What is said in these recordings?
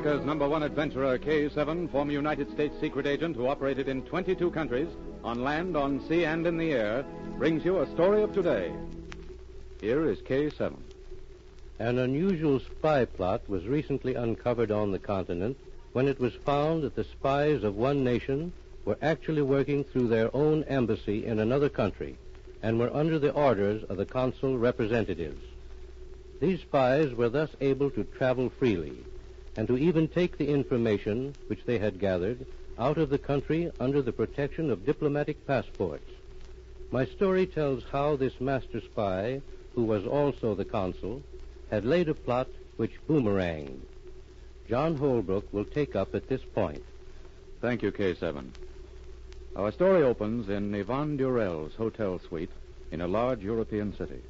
America's number one adventurer, K7, former United States secret agent who operated in 22 countries, on land, on sea, and in the air, brings you a story of today. Here is K7. An unusual spy plot was recently uncovered on the continent when it was found that the spies of one nation were actually working through their own embassy in another country and were under the orders of the consul representatives. These spies were thus able to travel freely and to even take the information which they had gathered out of the country under the protection of diplomatic passports. My story tells how this master spy, who was also the consul, had laid a plot which boomeranged. John Holbrook will take up at this point. Thank you, K7. Our story opens in Yvonne Durell's hotel suite in a large European city.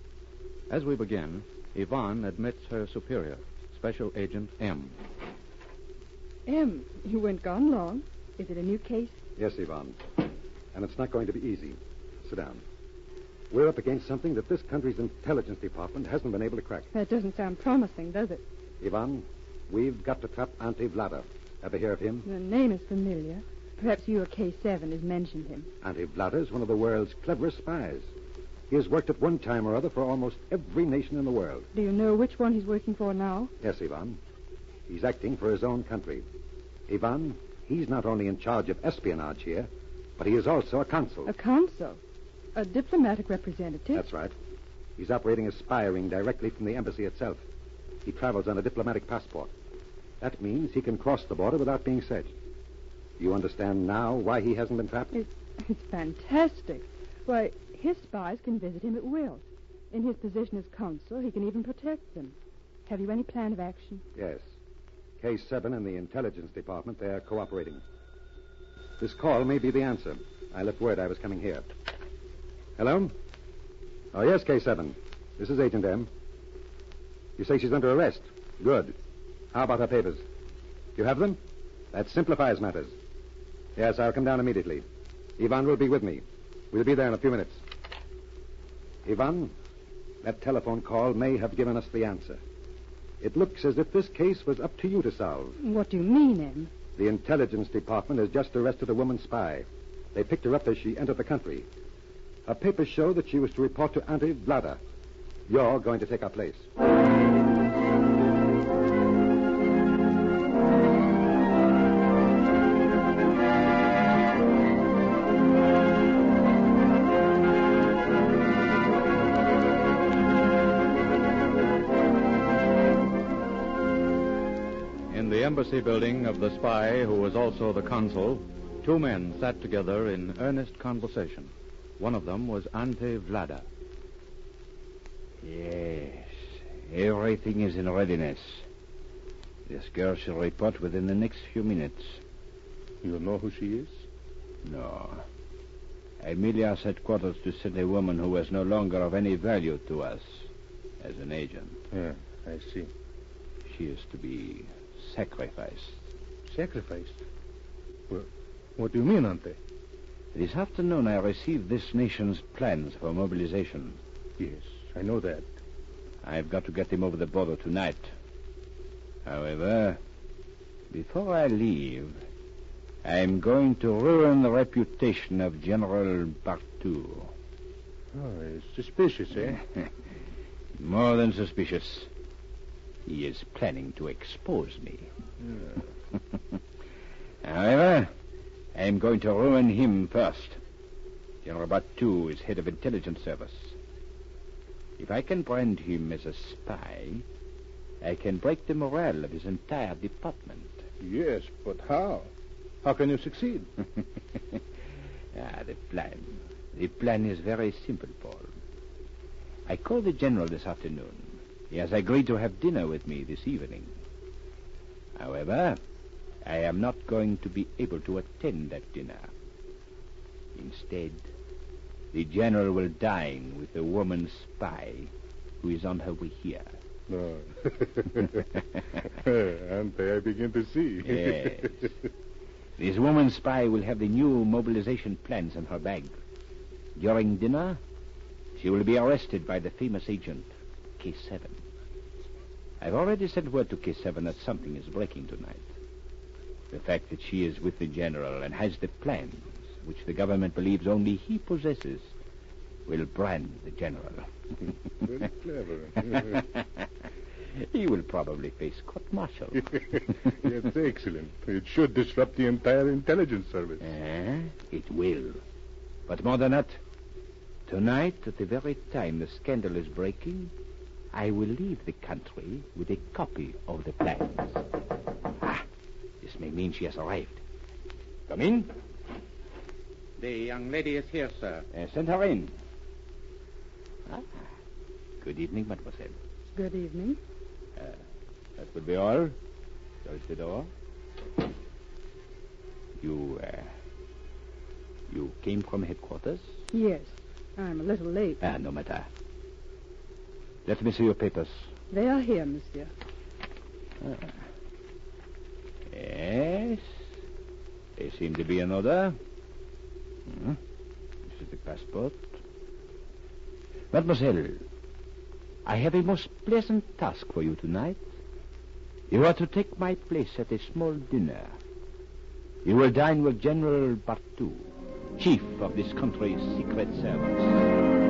As we begin, Yvonne admits her superior, Special Agent M. M, you weren't gone long. Is it a new case? Yes, Yvonne. And it's not going to be easy. Sit down. We're up against something that this country's intelligence department hasn't been able to crack. That doesn't sound promising, does it? Yvonne, we've got to trap Ante Vlada. Ever hear of him? The name is familiar. Perhaps you or K7 has mentioned him. Ante Vlada is one of the world's cleverest spies. He has worked at one time or other for almost every nation in the world. Do you know which one he's working for now? Yes, Yvonne. He's acting for his own country. Yvonne, he's not only in charge of espionage here, but he is also a consul. A consul? A diplomatic representative? That's right. He's operating a spy ring directly from the embassy itself. He travels on a diplomatic passport. That means he can cross the border without being searched. You understand now why he hasn't been trapped? It's, it's fantastic. Why, his spies can visit him at will. In his position as consul, he can even protect them. Have you any plan of action? Yes. K7 and the intelligence department, they're cooperating. This call may be the answer. I left word I was coming here. Hello? Oh, yes, K7. This is Agent M. You say she's under arrest. Good. How about her papers? You have them? That simplifies matters. Yes, I'll come down immediately. Yvonne will be with me. We'll be there in a few minutes. Yvonne, that telephone call may have given us the answer. It looks as if this case was up to you to solve. What do you mean, M? The intelligence department has just arrested a woman spy. They picked her up as she entered the country. Her papers show that she was to report to Ante Vlada. You're going to take her place. In the embassy building of the spy who was also the consul, Two men sat together in earnest conversation. One of them was Ante Vlada. Yes, everything is in readiness. This girl shall report within the next few minutes. You know who she is? No. I merely asked headquarters to send a woman who was no longer of any value to us as an agent. Yeah, I see. She is to be sacrificed. Sacrificed? Well, what do you mean, Ante? This afternoon I received this nation's plans for mobilization. Yes, I know that. I've got to get them over the border tonight. However, before I leave, I'm going to ruin the reputation of General Bartu. Oh, it's suspicious, eh? More than suspicious. He is planning to expose me. However, I'm going to ruin him first. General Bartu is head of intelligence service. If I can brand him as a spy, I can break the morale of his entire department. Yes, but how? How can you succeed? ah, the plan. The plan is very simple, Paul. I called the general this afternoon. He has agreed to have dinner with me this evening. However, I am not going to be able to attend that dinner. Instead, the general will dine with a woman spy who is on her way here. Ah. No. Ante, I begin to see. Yes. This woman spy will have the new mobilization plans in her bag. During dinner, she will be arrested by the famous agent, K7. I've already sent word to K7 that something is breaking tonight. The fact that she is with the general and has the plans, which the government believes only he possesses, will brand the general. Very clever. he will probably face court martial. That's excellent. It should disrupt the entire intelligence service. Eh? It will. But more than that, tonight, at the very time the scandal is breaking, I will leave the country with a copy of the plans. Ah, this may mean she has arrived. Come in. The young lady is here, sir. Uh, send her in. Ah. Good evening, mademoiselle. Good evening. That will be all. Close the door. You, uh, you came from headquarters? Yes, I'm a little late. Ah, no matter. Let me see your papers. They are here, monsieur. Yes. They seem to be in order. Hmm. This is the passport. Mademoiselle, I have a most pleasant task for you tonight. You are to take my place at a small dinner. You will dine with General Bartu, chief of this country's secret service.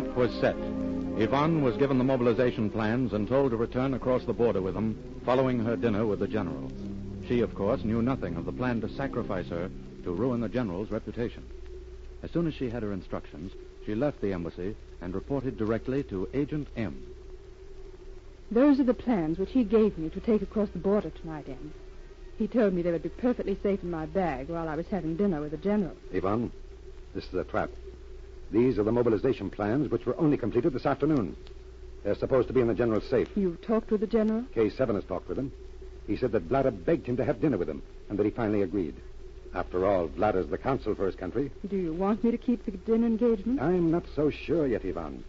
Trap was set. Yvonne was given the mobilization plans and told to return across the border with them following her dinner with the general. She, of course, knew nothing of the plan to sacrifice her to ruin the general's reputation. As soon as she had her instructions, she left the embassy and reported directly to Agent M. Those are the plans which he gave me to take across the border tonight, M. He told me they would be perfectly safe in my bag while I was having dinner with the general. Yvonne, this is a trap. These are the mobilization plans which were only completed this afternoon. They're supposed to be in the general's safe. You talked with the general? K7 has talked with him. He said that Vlada begged him to have dinner with him, and that he finally agreed. After all, Vlada's the consul for his country. Do you want me to keep the dinner engagement? I'm not so sure yet, Yvonne.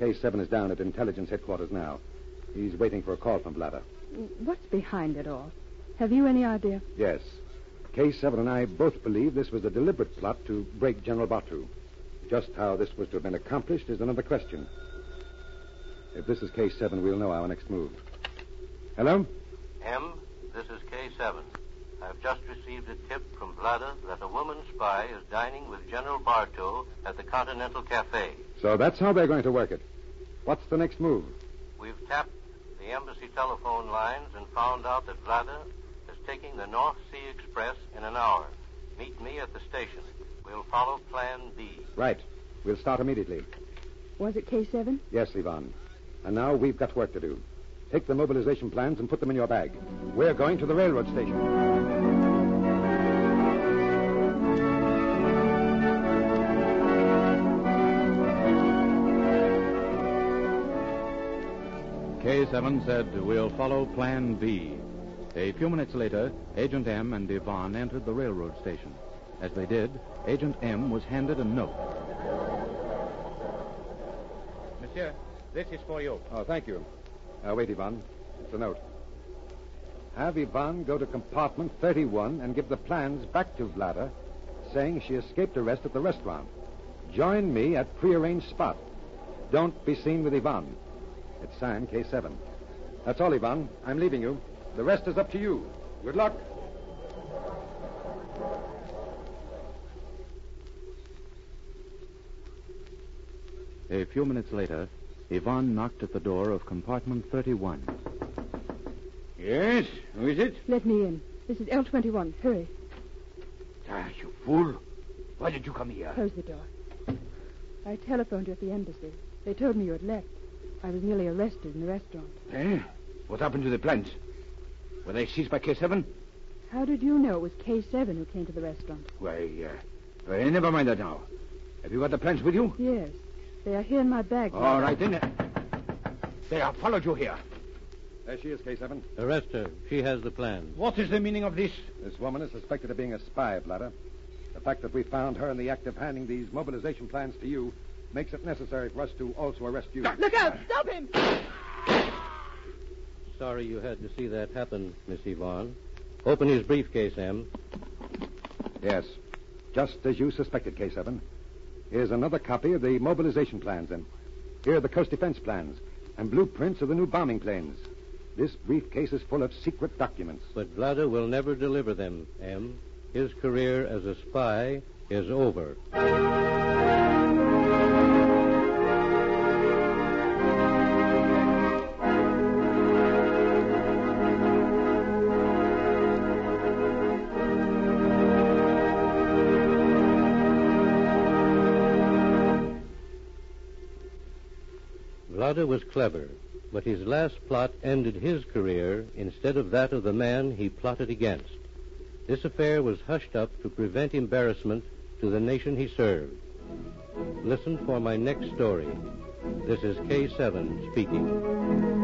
K7 is down at intelligence headquarters now. He's waiting for a call from Vlada. What's behind it all? Have you any idea? Yes. K7 and I both believe this was a deliberate plot to break General Bartu. Just how this was to have been accomplished is another question. If this is K7, we'll know our next move. Hello? M, this is K7. I've just received a tip from Vlada that a woman spy is dining with General Bartow at the Continental Cafe. So that's how they're going to work it. What's the next move? We've tapped the embassy telephone lines and found out that Vlada is taking the North Sea Express in an hour. Meet me at the station. We'll follow Plan B. Right. We'll start immediately. Was it K7? Yes, Yvonne. And now we've got work to do. Take the mobilization plans and put them in your bag. We're going to the railroad station. K7 said, We'll follow Plan B. A few minutes later, Agent M and Yvonne entered the railroad station. As they did, Agent M was handed a note. Monsieur, this is for you. Oh, thank you. Uh, wait, Yvonne. It's a note. Have Yvonne go to compartment 31 and give the plans back to Vlada, saying she escaped arrest at the restaurant. Join me at prearranged spot. Don't be seen with Yvonne. It's signed K7. That's all, Yvonne. I'm leaving you. The rest is up to you. Good luck. A few minutes later, Yvonne knocked at the door of compartment 31. Yes? Who is it? Let me in. This is L21. Hurry. Ah, you fool. Why did you come here? Close the door. I telephoned you at the embassy. They told me you had left. I was nearly arrested in the restaurant. Eh? What happened to the plans? Were they seized by K7? How did you know it was K7 who came to the restaurant? Why, uh, well, never mind that now. Have you got the plans with you? Yes. They are here in my bag. All right, then. They have followed you here. There she is, K7. Arrest her. She has the plan. What is the meaning of this? This woman is suspected of being a spy, Vlada. The fact that we found her in the act of handing these mobilization plans to you makes it necessary for us to also arrest you. Look out! Stop him! Sorry you had to see that happen, Miss Yvonne. Open his briefcase, M. Yes. Just as you suspected, K7. Here's another copy of the mobilization plans, and here are the coast defense plans and blueprints of the new bombing planes. This briefcase is full of secret documents. But Vlada will never deliver them, M. His career as a spy is over. Vlada was clever, but his last plot ended his career instead of that of the man he plotted against. This affair was hushed up to prevent embarrassment to the nation he served. Listen for my next story. This is K7 speaking.